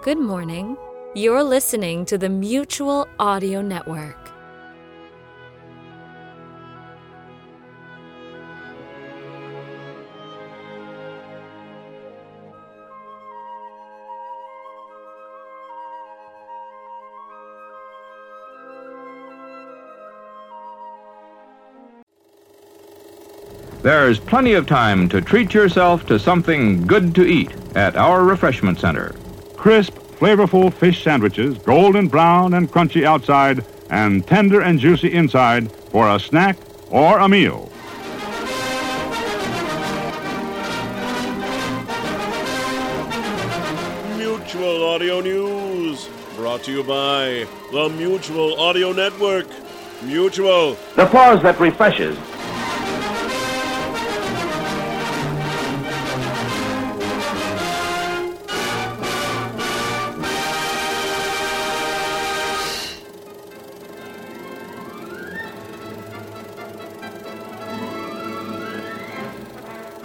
Good morning. You're listening to the Mutual Audio Network. There's plenty of time to treat yourself to something good to eat at our refreshment center. Crisp, flavorful fish sandwiches, golden brown and crunchy outside, and tender and juicy inside for a snack or a meal. Mutual Audio News, brought to you by the Mutual Audio Network. Mutual. The pause that refreshes.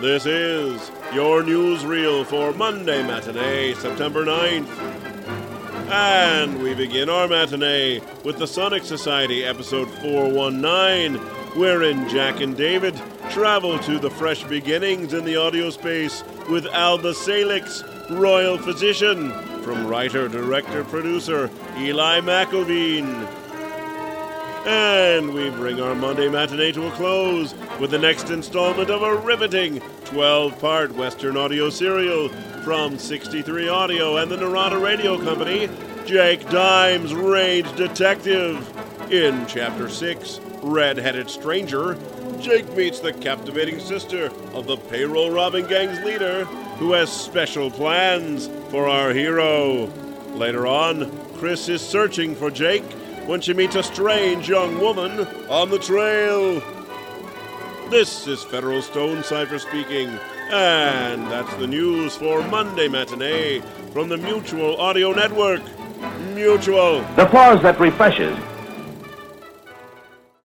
This is your newsreel for Monday matinee, September 9th. And we begin our matinee with the Sonic Society episode 419, wherein Jack and David travel to the fresh beginnings in the audio space with Alba Salix, royal physician, from writer, director, producer Eli McIlveen. And we bring our Monday matinee to a close with the next installment of a riveting 12 part Western audio serial from 63 Audio and the Narada Radio Company Jake Dimes, Range Detective. In Chapter 6, Red Headed Stranger, Jake meets the captivating sister of the payroll robbing gang's leader who has special plans for our hero. Later on, Chris is searching for Jake when she meets a strange young woman on the trail. This is Federal Stone Cipher speaking, and that's the news for Monday Matinee from the Mutual Audio Network. Mutual. The pause that refreshes.